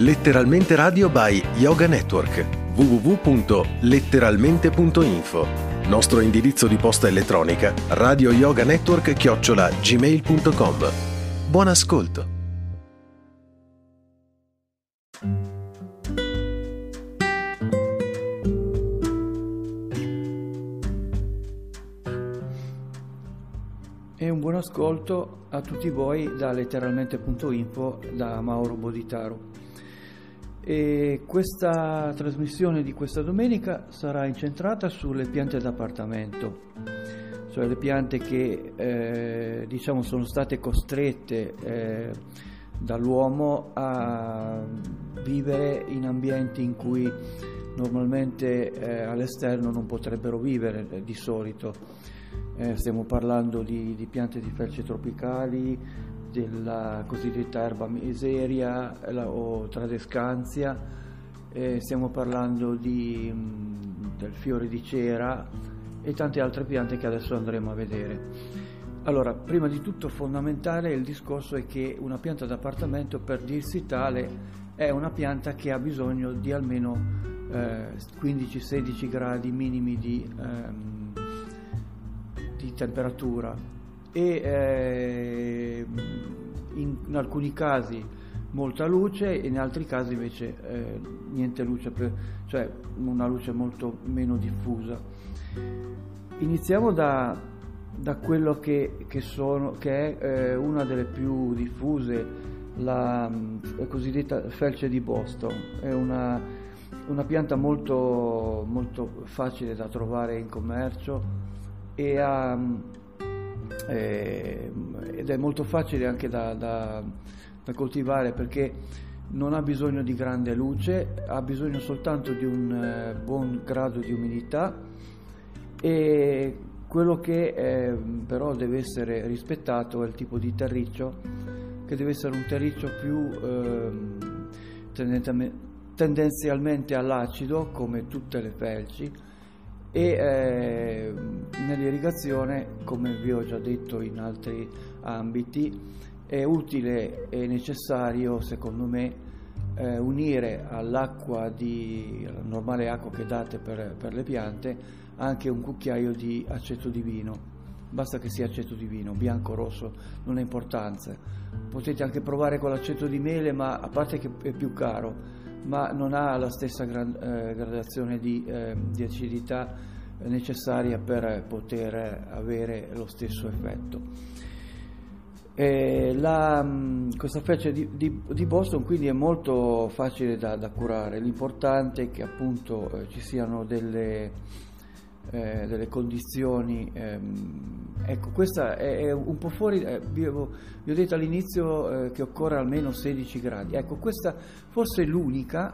Letteralmente Radio by Yoga Network www.letteralmente.info Nostro indirizzo di posta elettronica radio yoga network chiocciola gmail.com Buon ascolto! E un buon ascolto a tutti voi da letteralmente.info da Mauro Boditaro. E questa trasmissione di questa domenica sarà incentrata sulle piante d'appartamento, cioè le piante che eh, diciamo sono state costrette eh, dall'uomo a vivere in ambienti in cui normalmente eh, all'esterno non potrebbero vivere eh, di solito. Eh, stiamo parlando di, di, piante di felce tropicali, della cosiddetta erba miseria o tradescanzia, eh, stiamo parlando di, mh, del fiore di cera e tante altre piante che adesso andremo a vedere. Allora, prima di tutto fondamentale il discorso è che una pianta d'appartamento, per dirsi tale, è una pianta che ha bisogno di almeno eh, 15-16 gradi minimi di ehm, di temperatura e eh, in, in, alcuni casi molta luce e in altri casi invece eh, niente luce, per, cioè una luce molto meno diffusa. Iniziamo da, da quello che, che, sono, che è eh, una delle più diffuse, la, la, cosiddetta felce di Boston. È una, una pianta molto, molto facile da trovare in commercio e ha, eh, ed è molto facile anche da, da, da, coltivare perché non ha bisogno di grande luce, ha bisogno soltanto di un eh, buon grado di umidità e quello che eh, però deve essere rispettato è il tipo di terriccio che deve essere un terriccio più ehm, tendenzialmente all'acido come tutte le felci e eh, nell'irrigazione, come vi ho già detto in altri ambiti, è utile e necessario, secondo me, eh, unire all'acqua di, alla normale acqua che date per, per, le piante anche un cucchiaio di aceto di vino. Basta che sia aceto di vino, bianco o rosso, non ha importanza. Potete anche provare con l'aceto di mele, ma a parte che è più caro, ma non ha la stessa eh, gradazione di, eh, di, acidità necessaria per poter avere lo stesso effetto. La, mm, questa specie di, di, di, Boston quindi è molto facile da, da curare, l'importante è che appunto eh, ci siano delle, eh, delle condizioni. Ehm, ecco, questa è, è, un po' fuori, eh, vi, ho, vi, ho, detto all'inizio eh, che occorre almeno 16 gradi. Ecco, questa forse è l'unica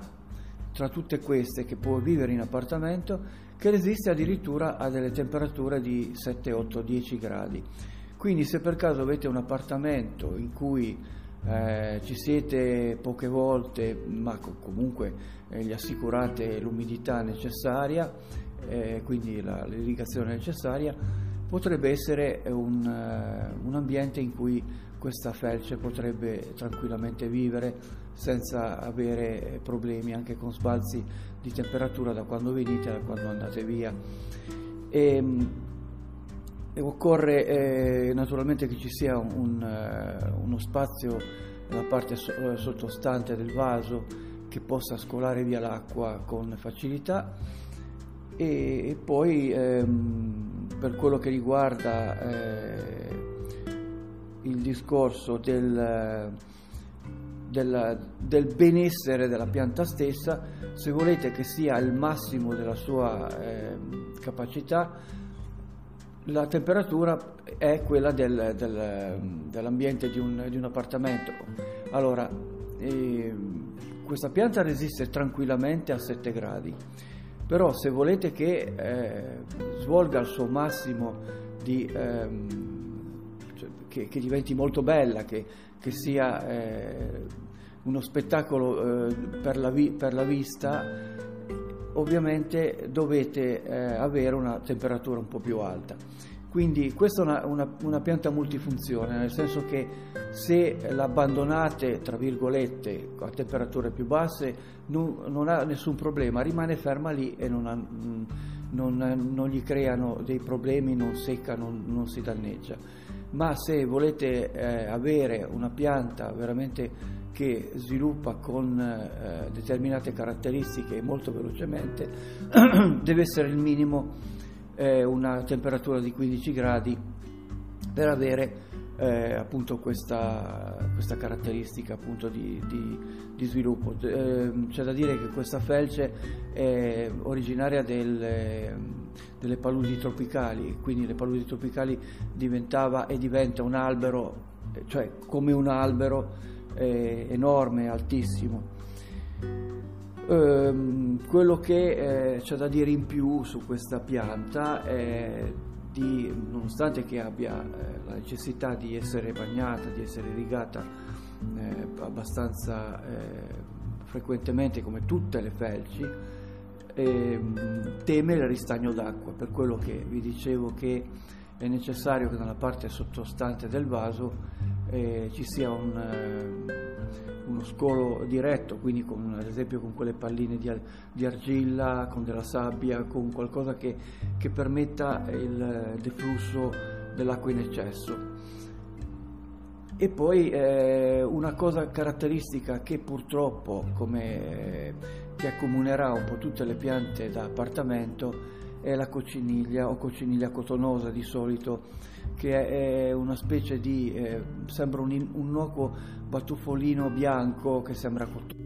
tra tutte queste che può vivere in appartamento che resiste addirittura a delle temperature di 7, 8, 10 gradi. Quindi se per caso avete un appartamento in cui eh, ci siete poche volte, ma comunque eh, gli assicurate l'umidità necessaria, eh, quindi la, l'irrigazione necessaria, potrebbe essere un, uh, un, ambiente in cui questa felce potrebbe tranquillamente vivere senza avere problemi anche con sbalzi di temperatura da quando venite a quando andate via. E, ehm, e occorre eh, naturalmente che ci sia un, uh, uno spazio nella parte so, sottostante del vaso che possa scolare via l'acqua con facilità e, poi ehm, per quello che riguarda eh, il discorso del, del, del, benessere della pianta stessa, se volete che sia il massimo della sua eh, capacità, la temperatura è quella del, dell'ambiente di un, di un, appartamento. Allora, eh, questa pianta resiste tranquillamente a 7 gradi però se volete che eh, svolga il suo massimo di, ehm, cioè, che, che, diventi molto bella, che, che sia eh, uno spettacolo eh, per, la vi, per, la vista, ovviamente dovete eh, avere una temperatura un po' più alta. Quindi questa è una, una, una, pianta multifunzione, nel senso che se l'abbandonate, tra virgolette, a temperature più basse, non, non ha nessun problema, rimane ferma lì e non, ha, non, non gli creano dei problemi, non secca, non, si danneggia. Ma se volete eh, avere una pianta veramente che sviluppa con eh, determinate caratteristiche molto velocemente, deve essere il minimo eh, una temperatura di 15 gradi per avere eh, appunto questa, questa, caratteristica appunto di, di, di sviluppo. Eh, c'è da dire che questa felce è originaria del, delle paludi tropicali, quindi le paludi tropicali diventava e diventa un albero, cioè come un albero eh, enorme, altissimo. Ehm, quello che eh, c'è da dire in più su questa pianta è di, nonostante che abbia eh, la necessità di essere bagnata, di essere irrigata eh, abbastanza eh, frequentemente come tutte le felci, ehm, teme il ristagno d'acqua, per quello che vi dicevo che è necessario che nella parte sottostante del vaso eh, ci sia un, eh, uno scolo diretto, quindi con, ad esempio con quelle palline di, di, argilla, con della sabbia, con qualcosa che, che permetta il deflusso dell'acqua in eccesso. E poi eh, una cosa caratteristica che purtroppo, come, che accomunerà un po' tutte le piante da appartamento, è la cocciniglia o cocciniglia cotonosa di solito, che è una specie di, eh, sembra un, un innocuo batuffolino bianco che sembra cotone.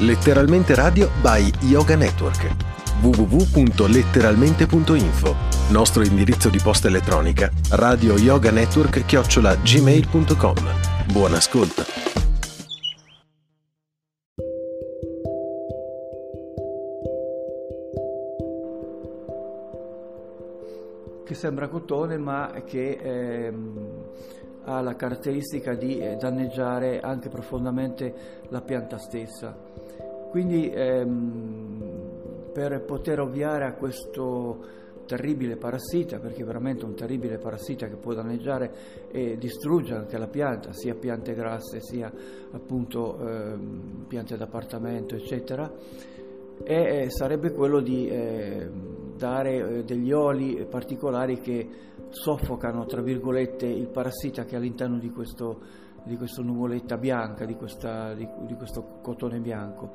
Letteralmente Radio by Yoga Network. www.letteralmente.info Nostro indirizzo di posta elettronica radio yoga network chiocciola gmail.com Buon ascolto. Che sembra cotone ma che ehm, ha la caratteristica di eh, danneggiare anche profondamente la pianta stessa. Quindi ehm, per poter ovviare a questo terribile parassita, perché è veramente un terribile parassita che può danneggiare e distruggere anche la pianta, sia piante grasse sia appunto eh, piante d'appartamento, eccetera, e eh, sarebbe quello di eh, dare eh, degli oli particolari che soffocano, tra virgolette, il parassita che è all'interno di questo, di questa nuvoletta bianca, di, questa, di, di questo cotone bianco.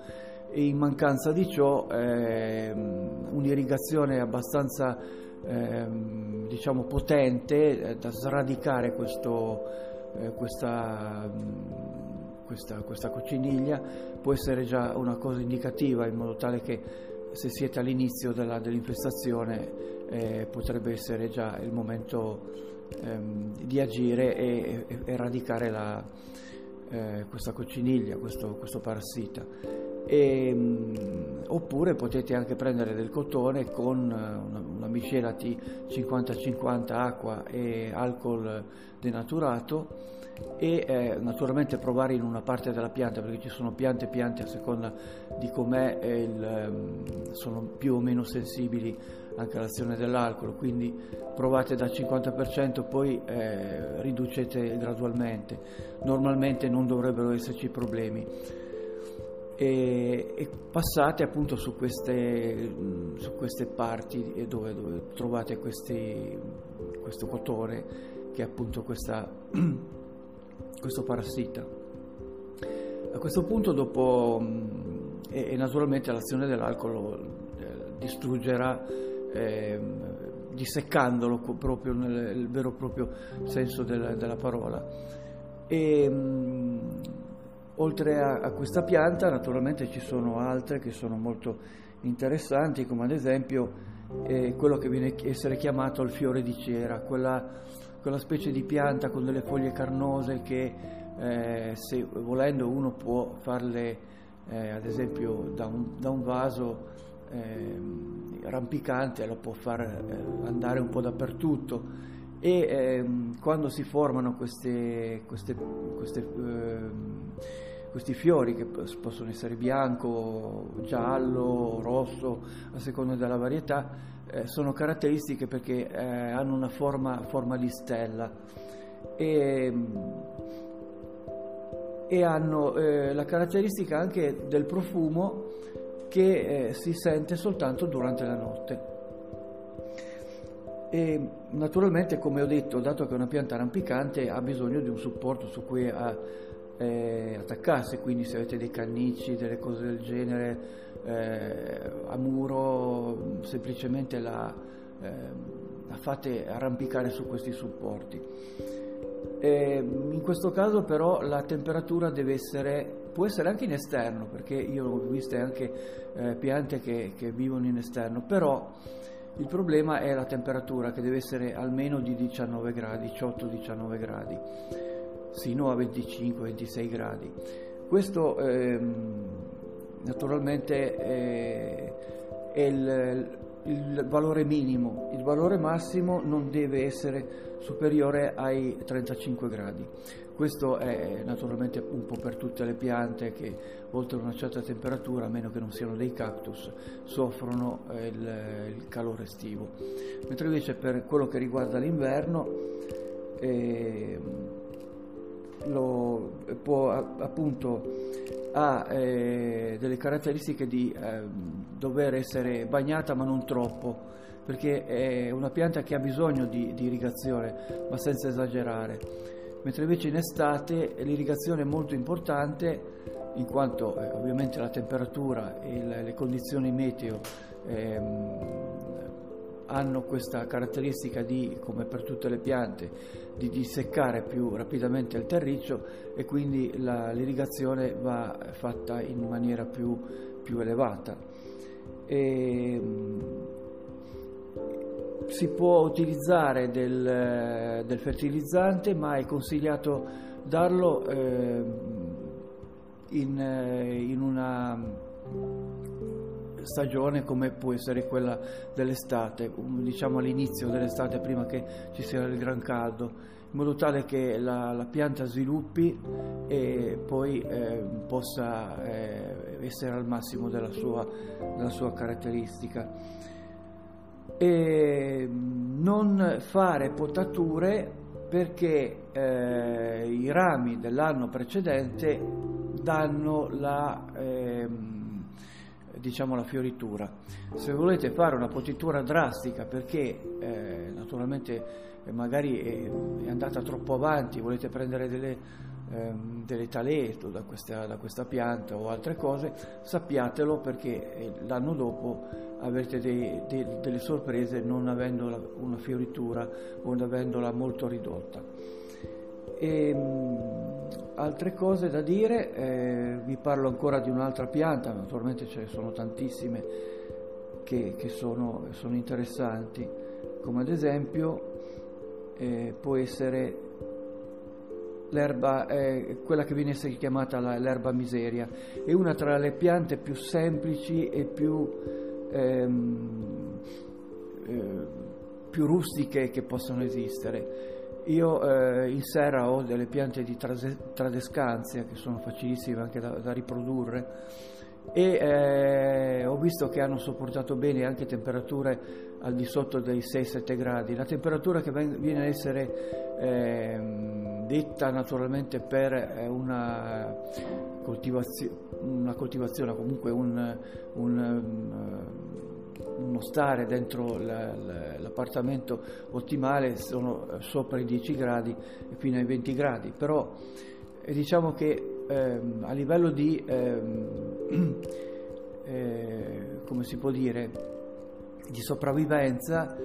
E in mancanza di ciò eh, un'irrigazione abbastanza eh, diciamo potente eh, da sradicare questo, eh, questa, questa, questa, cocciniglia può essere già una cosa indicativa in modo tale che se siete all'inizio della, dell'infestazione eh, potrebbe essere già il momento ehm, di agire e, e, e radicare la, eh, questa cocciniglia, questo, questo parassita. E, ehm, oppure potete anche prendere del cotone con una, una miscela T50-50 acqua e alcol denaturato e eh, naturalmente provare in una parte della pianta perché ci sono piante e piante a seconda di com'è il, ehm, sono più o meno sensibili anche all'azione dell'alcol quindi provate dal 50% poi eh, riducete gradualmente normalmente non dovrebbero esserci problemi e, e passate appunto su queste, su queste parti dove, dove trovate questi, questo cotone che è appunto questa, questo parassita. A questo punto dopo e, e naturalmente l'azione dell'alcol eh, distruggerà eh, disseccandolo proprio nel, vero e proprio senso della, della parola. E, Oltre a, a, questa pianta naturalmente ci sono altre che sono molto interessanti, come ad esempio eh, quello che viene a essere chiamato il fiore di cera, quella, quella specie di pianta con delle foglie carnose che eh, se volendo uno può farle eh, ad esempio da un, da un vaso ehm, rampicante, lo può far eh, andare un po' dappertutto. E ehm, quando si formano queste, queste, queste, ehm, questi fiori che possono essere bianco, giallo, rosso, a seconda della varietà, eh, sono caratteristiche perché eh, hanno una forma, forma, di stella. E, e hanno eh, la caratteristica anche del profumo che eh, si sente soltanto durante la notte. E naturalmente, come ho detto, dato che è una pianta rampicante, ha bisogno di un supporto su cui a, eh, attaccarsi, quindi se avete dei cannicci, delle cose del genere eh, a muro, semplicemente la, eh, la, fate arrampicare su questi supporti. in questo caso però la temperatura deve essere, può essere anche in esterno, perché io ho visto anche eh, piante che, che vivono in esterno, però il problema è la temperatura che deve essere almeno di 19 gradi, 18-19 gradi, sino a 25-26 gradi. Questo ehm, naturalmente è, è il, il valore minimo, il valore massimo non deve essere superiore ai 35 gradi. Questo è naturalmente un po' per tutte le piante che oltre una certa temperatura, a meno che non siano dei cactus, soffrono eh, il, il calore estivo. Mentre invece per quello che riguarda l'inverno eh, lo, può appunto ha eh, delle caratteristiche di eh, dover essere bagnata ma non troppo perché è una pianta che ha bisogno di, di irrigazione ma senza esagerare mentre invece in estate l'irrigazione è molto importante in quanto eh, ovviamente la temperatura e le, le condizioni meteo ehm, hanno questa caratteristica di, come per tutte le piante, di disseccare più rapidamente il terriccio e quindi la, l'irrigazione va fatta in maniera più, più elevata. E, si può utilizzare del, del, fertilizzante, ma è consigliato darlo eh, in, in una stagione come può essere quella dell'estate, diciamo all'inizio dell'estate prima che ci sia il gran caldo, in modo tale che la, la pianta sviluppi e poi eh, possa eh, essere al massimo della sua, della sua caratteristica. E non fare potature perché eh, i rami dell'anno precedente danno la, eh, diciamo la fioritura. Se volete fare una potitura drastica perché eh, naturalmente magari è, andata troppo avanti, volete prendere delle, ehm, delle talee da questa, da questa, pianta o altre cose, sappiatelo perché eh, l'anno dopo avrete dei, dei, delle sorprese non avendola una fioritura o avendola molto ridotta. E, ehm, altre cose da dire, eh, vi parlo ancora di un'altra pianta, naturalmente ce ne sono tantissime che, che sono, sono, interessanti, come ad esempio eh, può essere l'erba, eh, quella che viene chiamata l'erba miseria, è una tra le piante più semplici e più, ehm, eh, più rustiche che possono esistere io eh, in serra ho delle piante di trase- tradescanzia che sono facilissime anche da, da riprodurre e eh, ho visto che hanno sopportato bene anche temperature al di sotto dei 6-7 gradi. La temperatura che viene a essere eh, detta naturalmente per eh, una, coltivazio- una coltivazione, comunque un, un uno stare dentro l'appartamento ottimale sono eh, sopra i 10 gradi fino ai 20 gradi, però eh, diciamo che ehm, a livello di, ehm, eh, come si può dire, di sopravvivenza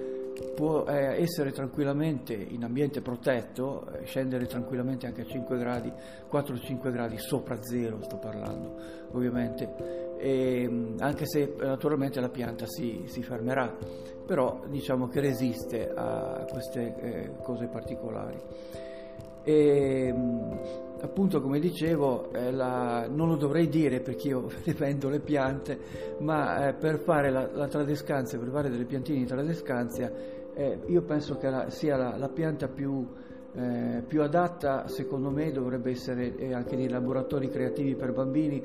può eh, essere tranquillamente in ambiente protetto, eh, scendere tranquillamente anche a 5 gradi, 4-5 gradi sopra zero sto parlando ovviamente, e, mm, anche se naturalmente la pianta si, si, fermerà, però diciamo che resiste a queste eh, cose particolari. E, mm, appunto come dicevo eh, la, non lo dovrei dire perché io vendo le piante ma eh, per fare la, la tradescanzia per fare delle piantine di tradescanzia eh, io penso che la, sia la, la, pianta più, eh, più, adatta secondo me dovrebbe essere eh, anche nei laboratori creativi per bambini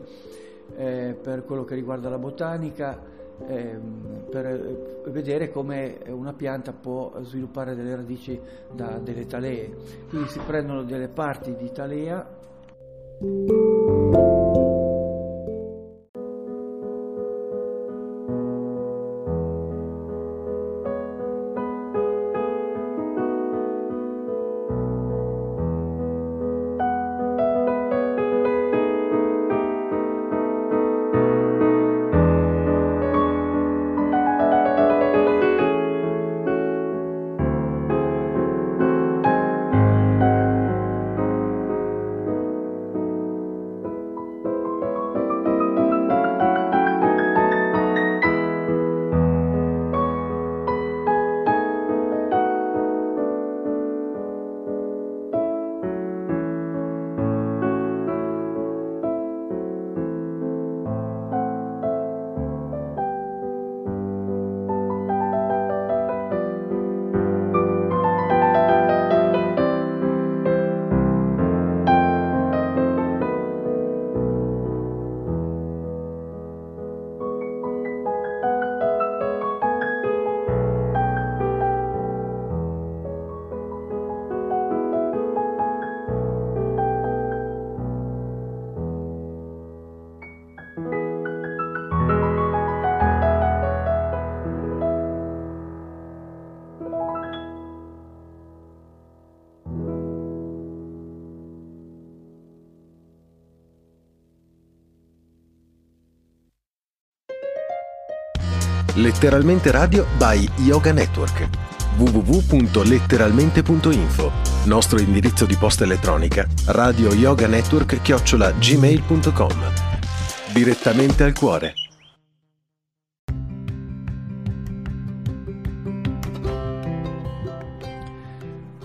eh, per quello che riguarda la botanica ehm, per vedere come una pianta può sviluppare delle radici da delle talee. Quindi si prendono delle parti di talea Letteralmente Radio by Yoga Network. www.letteralmente.info Nostro indirizzo di posta elettronica radio yoga network chiocciola gmail.com Direttamente al cuore.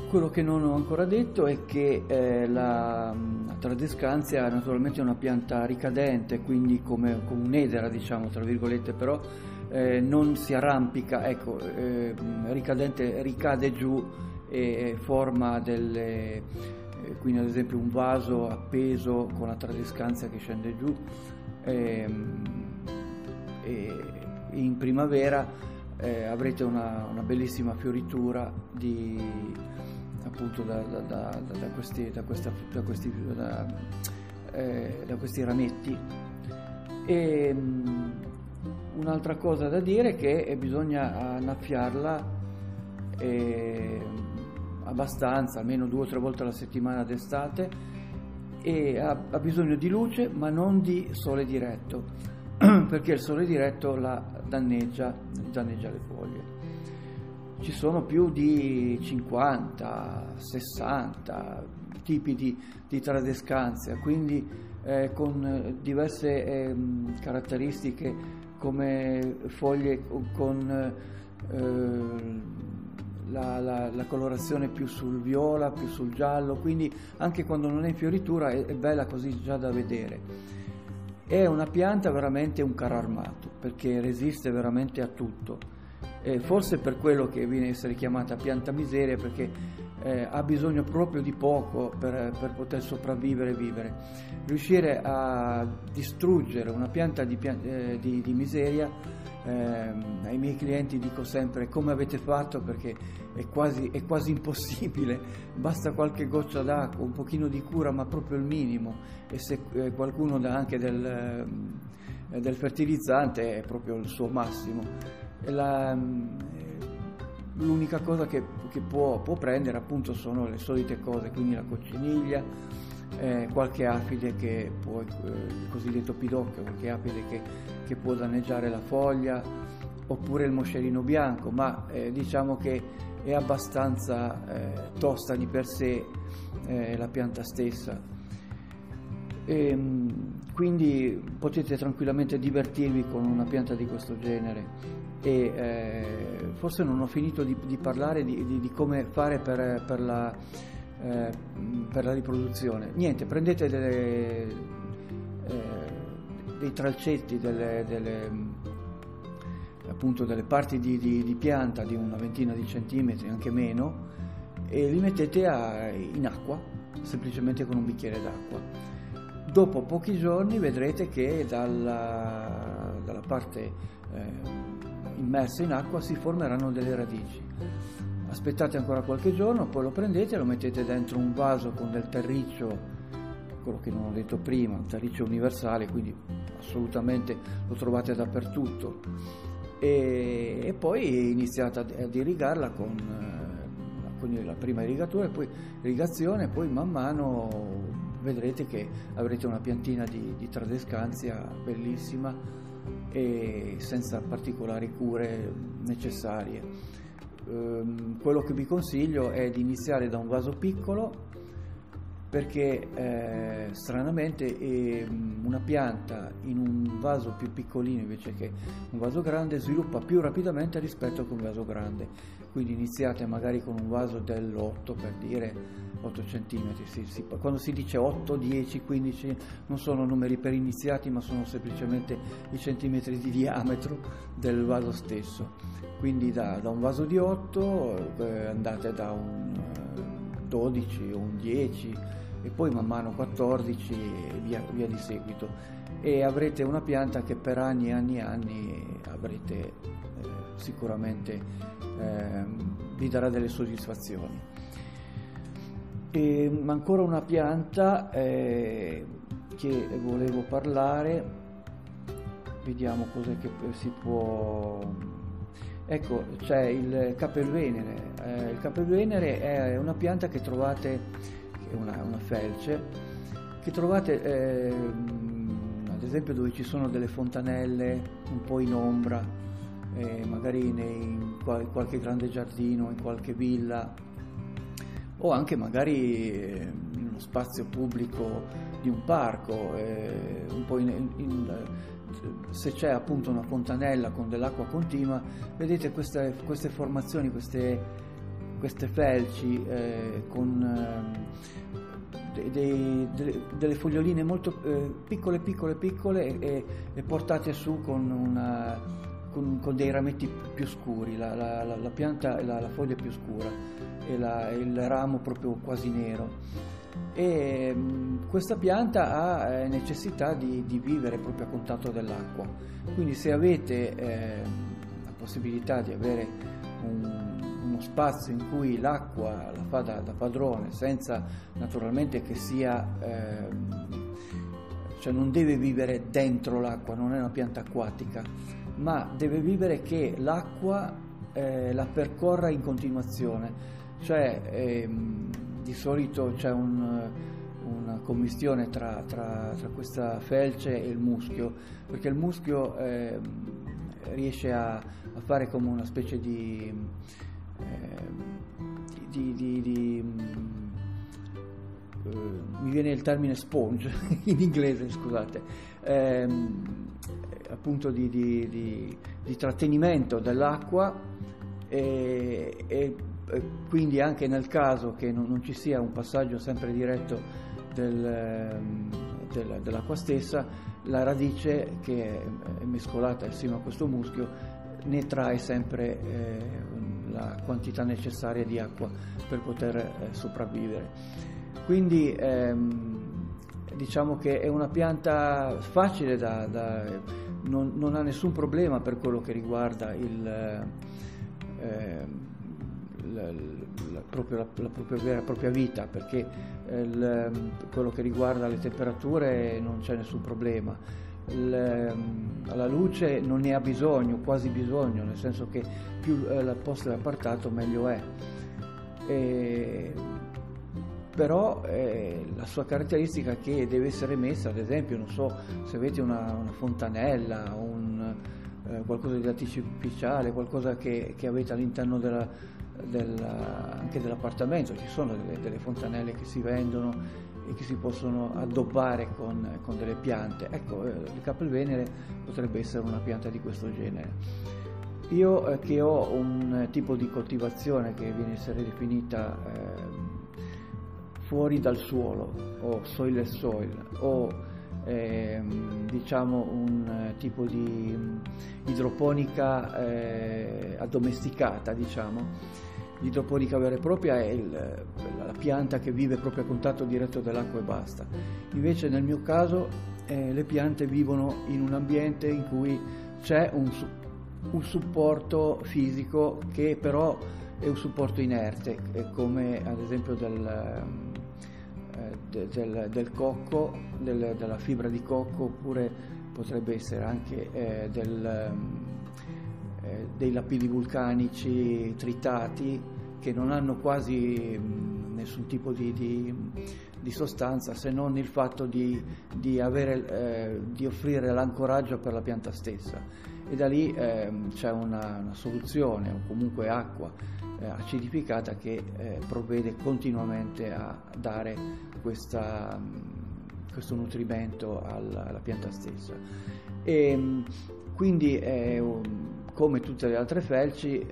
Quello che non ho ancora detto è che eh, la, la tradescanzia naturalmente è una pianta ricadente, quindi come, come un'edera, diciamo, tra virgolette, però eh, non si arrampica, ecco, eh, ricadente ricade giù e forma delle, eh, quindi ad esempio un vaso appeso con la tradescanzia che scende giù ehm, in primavera eh, avrete una, una, bellissima fioritura di, appunto da, da, da, da questi, questa, questi, eh, questi, rametti. E, um, un'altra cosa da dire è che bisogna annaffiarla eh, abbastanza, almeno due o tre volte alla settimana d'estate e ha, ha bisogno di luce ma non di sole diretto perché il sole diretto la danneggia, danneggia le foglie. Ci sono più di 50, 60 tipi di, di tradescanzia, quindi eh, con diverse eh, caratteristiche come foglie con eh, la, la, la, colorazione più sul viola, più sul giallo, quindi anche quando non è in fioritura è, è bella così già da vedere. È una pianta veramente un carro armato perché resiste veramente a tutto eh, forse per quello che viene a essere chiamata pianta miseria, perché eh, ha bisogno proprio di poco per, per, poter sopravvivere e vivere. Riuscire a distruggere una pianta di, eh, di, di miseria, ehm, ai miei clienti dico sempre come avete fatto? Perché è quasi, è quasi impossibile, basta qualche goccia d'acqua, un pochino di cura, ma proprio il minimo, e se eh, qualcuno dà anche del, eh, del fertilizzante è proprio il suo massimo. La, mm, l'unica cosa che, che può, può, prendere appunto sono le solite cose, quindi la cocciniglia, eh, qualche afide che può, eh, il cosiddetto pidocchio, qualche afide che, che, può danneggiare la foglia, oppure il moscerino bianco, ma eh, diciamo che è abbastanza eh, tosta di per sé eh, la pianta stessa. E, ehm, quindi potete tranquillamente divertirvi con una pianta di questo genere e eh, forse non ho finito di, di parlare di, di, di, come fare per, per, la, eh, per, la, riproduzione. Niente, prendete delle, eh, dei tralcetti, delle, delle, appunto delle parti di, pianta di una ventina di centimetri, anche meno, e li mettete a, in acqua, semplicemente con un bicchiere d'acqua. Dopo pochi giorni vedrete che dalla, dalla parte eh, immerse in acqua si formeranno delle radici. Aspettate ancora qualche giorno, poi lo prendete lo mettete dentro un vaso con del terriccio, quello che non ho detto prima, un terriccio universale, quindi assolutamente lo trovate dappertutto. E, e poi iniziate ad irrigarla con, eh, con la prima irrigatura e poi irrigazione, poi man mano vedrete che avrete una piantina di, di tradescanzia bellissima e senza particolari cure necessarie. Um, quello che vi consiglio è di iniziare da un vaso piccolo perché eh, stranamente eh, una pianta in un vaso più piccolino invece che un vaso grande sviluppa più rapidamente rispetto a un vaso grande quindi iniziate magari con un vaso dell'8 per dire 8 cm si, si, quando si dice 8, 10, 15 non sono numeri per iniziati ma sono semplicemente i centimetri di diametro del vaso stesso. Quindi da, da un vaso di 8 eh, andate da un eh, 12 o un 10 e poi man mano 14 e via, via di seguito. E avrete una pianta che per anni e anni e anni avrete sicuramente eh, vi darà delle soddisfazioni. E ancora una pianta eh, che volevo parlare, vediamo cos'è che si può... Ecco, c'è il capelvenere. Eh, il capelvenere è una pianta che trovate, è una, una felce, che trovate eh, ad esempio dove ci sono delle fontanelle un po' in ombra, eh, magari nei, in qualche grande giardino, in qualche villa o anche magari eh, in uno spazio pubblico di un parco, eh, un po' in, in, se c'è appunto una fontanella con dell'acqua continua, vedete queste, queste formazioni, queste, queste felci eh, con eh, dei, delle, delle, foglioline molto eh, piccole, piccole, piccole e, e portate su con una con, con, dei rametti più scuri, la, la, la pianta, la, la, foglia più scura e il ramo proprio quasi nero. E mh, questa pianta ha eh, necessità di, di, vivere proprio a contatto dell'acqua, quindi se avete eh, la possibilità di avere un, uno spazio in cui l'acqua la fa da, da padrone, senza naturalmente che sia... Eh, cioè non deve vivere dentro l'acqua, non è una pianta acquatica, ma deve vivere che l'acqua eh, la percorra in continuazione, cioè ehm, di solito c'è un, una commistione tra, tra, tra, questa felce e il muschio, perché il muschio eh, riesce a, a, fare come una specie di, eh, di, di, di eh, mi viene il termine sponge in inglese, scusate, ehm, appunto di, di, di, di, trattenimento dell'acqua e, e, quindi anche nel caso che non, non, ci sia un passaggio sempre diretto del, ehm, del, dell'acqua stessa, la radice che è mescolata insieme a questo muschio ne trae sempre eh, la quantità necessaria di acqua per poter eh, sopravvivere. Quindi ehm, diciamo che è una pianta facile da, da non, non, ha nessun problema per quello che riguarda il, eh, la, la, proprio, la, la, propria e propria vita, perché eh, il, quello che riguarda le temperature non c'è nessun problema. Il, la luce non ne ha bisogno, quasi bisogno, nel senso che più eh, il posto è appartato meglio è. E, però eh, la sua caratteristica che deve essere messa, ad esempio, non so, se avete una, una fontanella, un, eh, qualcosa di artificiale, qualcosa che, che avete all'interno della, della, anche dell'appartamento, ci sono delle, delle, fontanelle che si vendono e che si possono addobbare con, con delle piante. Ecco, eh, il capelvenere potrebbe essere una pianta di questo genere. Io eh, che ho un tipo di coltivazione che viene a essere definita eh, fuori dal suolo o soil e soil o ehm, diciamo un eh, tipo di idroponica eh, addomesticata diciamo. L'idroponica vera e propria è il, la pianta che vive proprio a contatto diretto dell'acqua e basta. Invece nel mio caso eh, le piante vivono in un ambiente in cui c'è un, un supporto fisico che però è un supporto inerte, come ad esempio del, de, del, del, cocco, del, della fibra di cocco, oppure potrebbe essere anche eh, del, eh, dei lapidi vulcanici tritati che non hanno quasi mm, nessun tipo di, di, di, sostanza se non il fatto di, di, avere, eh, offrire l'ancoraggio per la pianta stessa. E da lì eh, c'è una, una, soluzione o comunque acqua eh, acidificata che eh, provvede continuamente a dare questa, mm, questo nutrimento alla, alla, pianta stessa. E, mm, quindi come tutte le altre felci,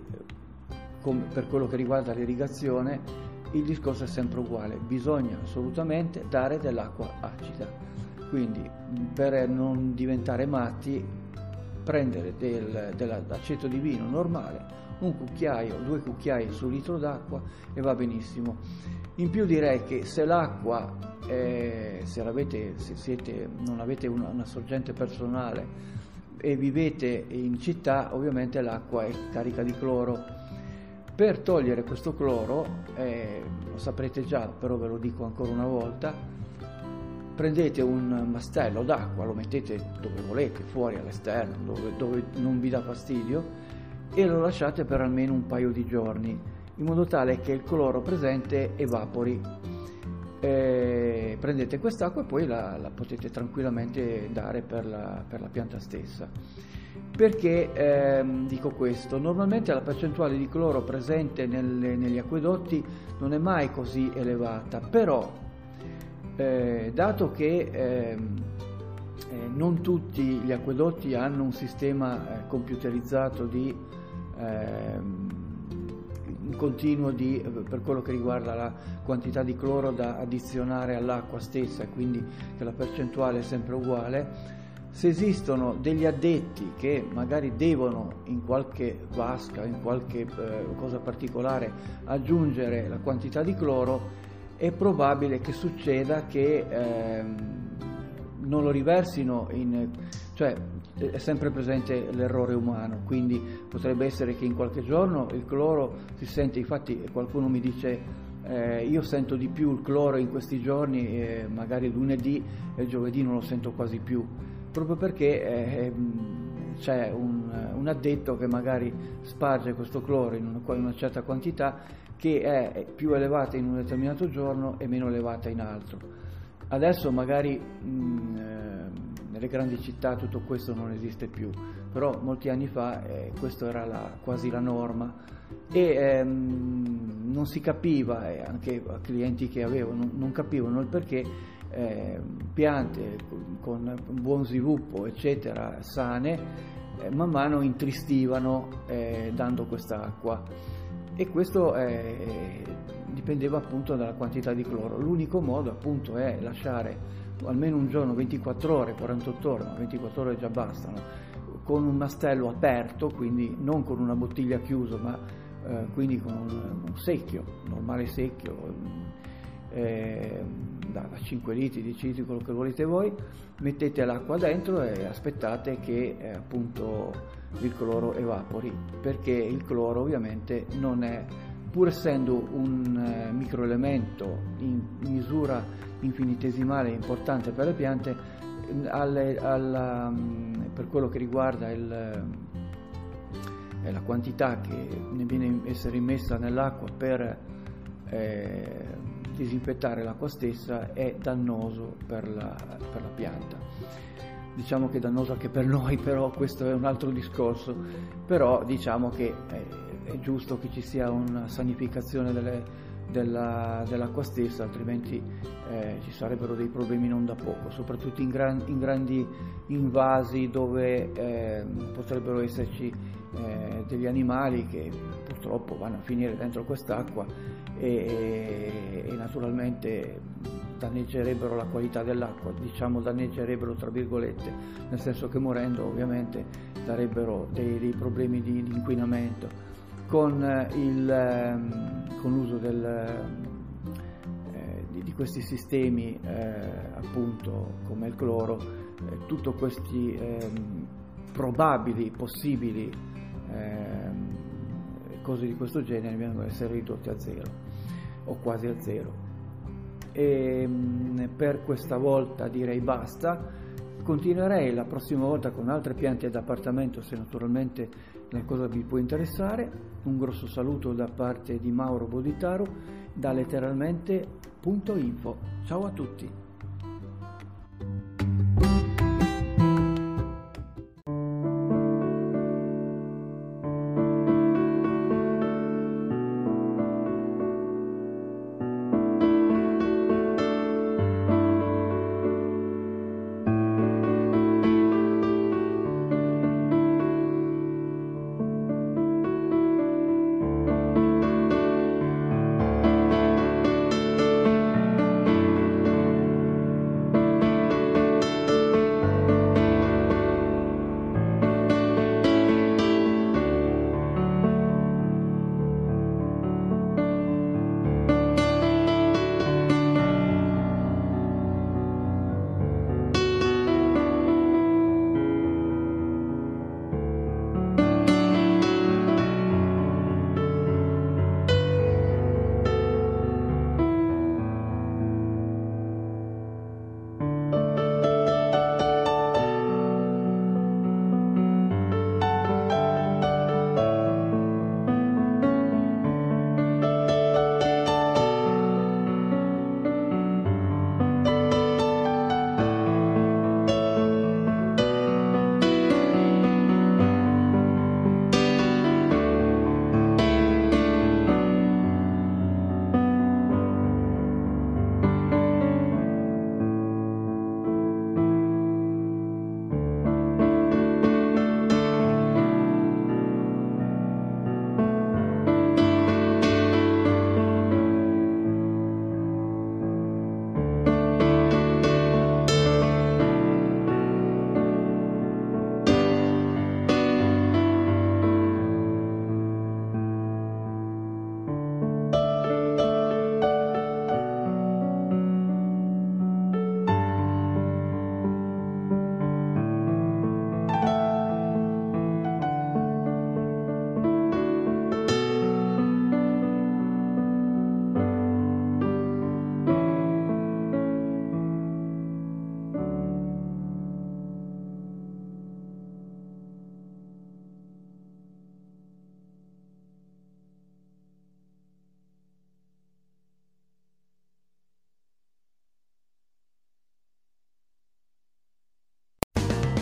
come per quello che riguarda l'irrigazione, il discorso è sempre uguale, bisogna assolutamente dare dell'acqua acida. Quindi per non diventare matti, prendere del, dell'aceto di vino normale, un cucchiaio, due cucchiai su litro d'acqua e va benissimo. In più direi che se l'acqua, eh, se, se siete, non avete una, una sorgente personale e vivete in città, ovviamente l'acqua è carica di cloro. Per togliere questo cloro, eh, lo saprete già, però ve lo dico ancora una volta, prendete un mastello d'acqua, lo mettete dove volete, fuori all'esterno, dove, dove non vi dà fastidio, e lo lasciate per almeno un paio di giorni in modo tale che il cloro presente evapori eh, prendete quest'acqua e poi la, la, potete tranquillamente dare per la, per la pianta stessa. Perché ehm, dico questo? Normalmente la percentuale di cloro presente nelle, negli acquedotti non è mai così elevata, però eh, dato che ehm, eh, non tutti gli acquedotti hanno un sistema eh, computerizzato di ehm, continuo di, per quello che riguarda la quantità di cloro da addizionare all'acqua stessa, quindi che la percentuale è sempre uguale, se esistono degli addetti che magari devono in qualche vasca, in qualche eh, cosa particolare aggiungere la quantità di cloro, è probabile che succeda che eh, non lo riversino in... cioè è sempre presente l'errore umano, quindi potrebbe essere che in qualche giorno il cloro si sente, infatti qualcuno mi dice eh, io sento di più il cloro in questi giorni, eh, magari lunedì e giovedì non lo sento quasi più, proprio perché eh, c'è un, un, addetto che magari sparge questo cloro in una, in una certa quantità che è più elevata in un determinato giorno e meno elevata in altro. Adesso magari mh, eh, nelle grandi città tutto questo non esiste più, però molti anni fa eh, questa era la, quasi la norma. E ehm, non si capiva, e anche clienti che avevo non, capivano il perché eh, piante con, con buon sviluppo, eccetera, sane, eh, man mano intristivano eh, dando questa acqua. E questo eh, dipendeva appunto dalla quantità di cloro. L'unico modo appunto è lasciare almeno un giorno, 24 ore, 48 ore, ma 24 ore già bastano, con un mastello aperto, quindi non con una bottiglia chiusa, ma eh, quindi con un, un, secchio, normale secchio, eh, da, da, 5 litri, 10 litri, quello che volete voi, mettete l'acqua dentro e aspettate che eh, appunto il cloro evapori, perché il cloro ovviamente non è pur essendo un eh, microelemento in misura infinitesimale importante per le piante, alle, alla, per quello che riguarda il, eh, la quantità che ne viene essere immessa nell'acqua per eh, disinfettare l'acqua stessa è dannoso per la, per la pianta. Diciamo che è dannoso anche per noi, però questo è un altro discorso, però diciamo che eh, è giusto che ci sia una sanificazione delle, della, dell'acqua stessa, altrimenti eh, ci sarebbero dei problemi non da poco, soprattutto in, gran, in grandi invasi dove eh, potrebbero esserci eh, degli animali che purtroppo vanno a finire dentro quest'acqua e, e, naturalmente danneggerebbero la qualità dell'acqua, diciamo danneggerebbero tra virgolette, nel senso che morendo ovviamente darebbero dei, dei problemi di, di inquinamento con, eh, il, ehm, con l'uso del, eh, di, questi sistemi eh, appunto come il cloro, eh, tutti questi ehm, probabili, possibili ehm, cose di questo genere vengono essere ridotte a zero o quasi a zero. E, ehm, per questa volta direi basta. Continuerei la prossima volta con altre piante d'appartamento se naturalmente la cosa vi può interessare. Un grosso saluto da parte di Mauro Boditaro da letteralmente.info. Ciao a tutti!